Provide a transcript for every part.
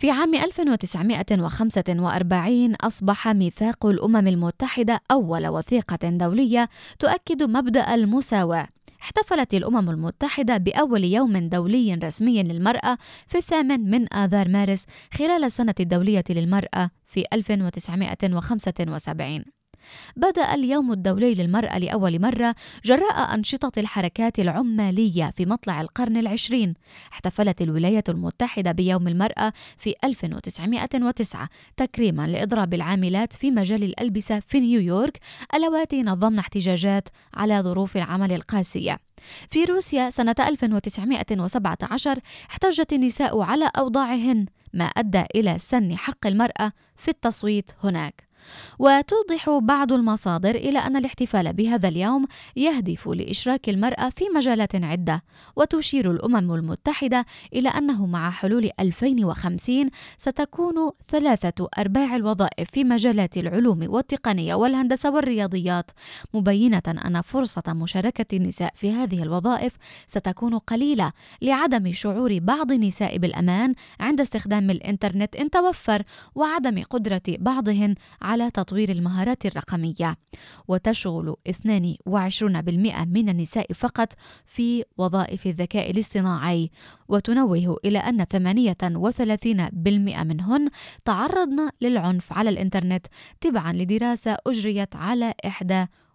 في عام 1945 أصبح ميثاق الأمم المتحدة أول وثيقة دولية تؤكد مبدأ المساواة. احتفلت الأمم المتحدة بأول يوم دولي رسمي للمرأة في الثامن من آذار مارس خلال السنة الدولية للمرأة في 1975 بدأ اليوم الدولي للمرأة لأول مرة جراء أنشطة الحركات العمالية في مطلع القرن العشرين. احتفلت الولايات المتحدة بيوم المرأة في 1909 تكريما لإضراب العاملات في مجال الألبسة في نيويورك. اللواتي نظمن احتجاجات على ظروف العمل القاسية. في روسيا سنة 1917 احتجت النساء على أوضاعهن ما أدى إلى سن حق المرأة في التصويت هناك. وتوضح بعض المصادر إلى أن الاحتفال بهذا اليوم يهدف لإشراك المرأة في مجالات عدة وتشير الأمم المتحدة إلى أنه مع حلول 2050 ستكون ثلاثة أرباع الوظائف في مجالات العلوم والتقنية والهندسة والرياضيات. مبينة أن فرصة مشاركة النساء في هذه الوظائف ستكون قليلة لعدم شعور بعض النساء بالأمان عند استخدام الإنترنت إن توفر وعدم قدرة بعضهن على تطوير المهارات الرقمية وتشغل 22% من النساء فقط في وظائف الذكاء الاصطناعي وتنوه إلى أن 38% منهن تعرضن للعنف على الإنترنت تبعا لدراسة أجريت على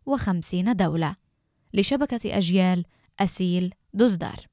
51 دولة. لشبكة أجيال أسيل دزدار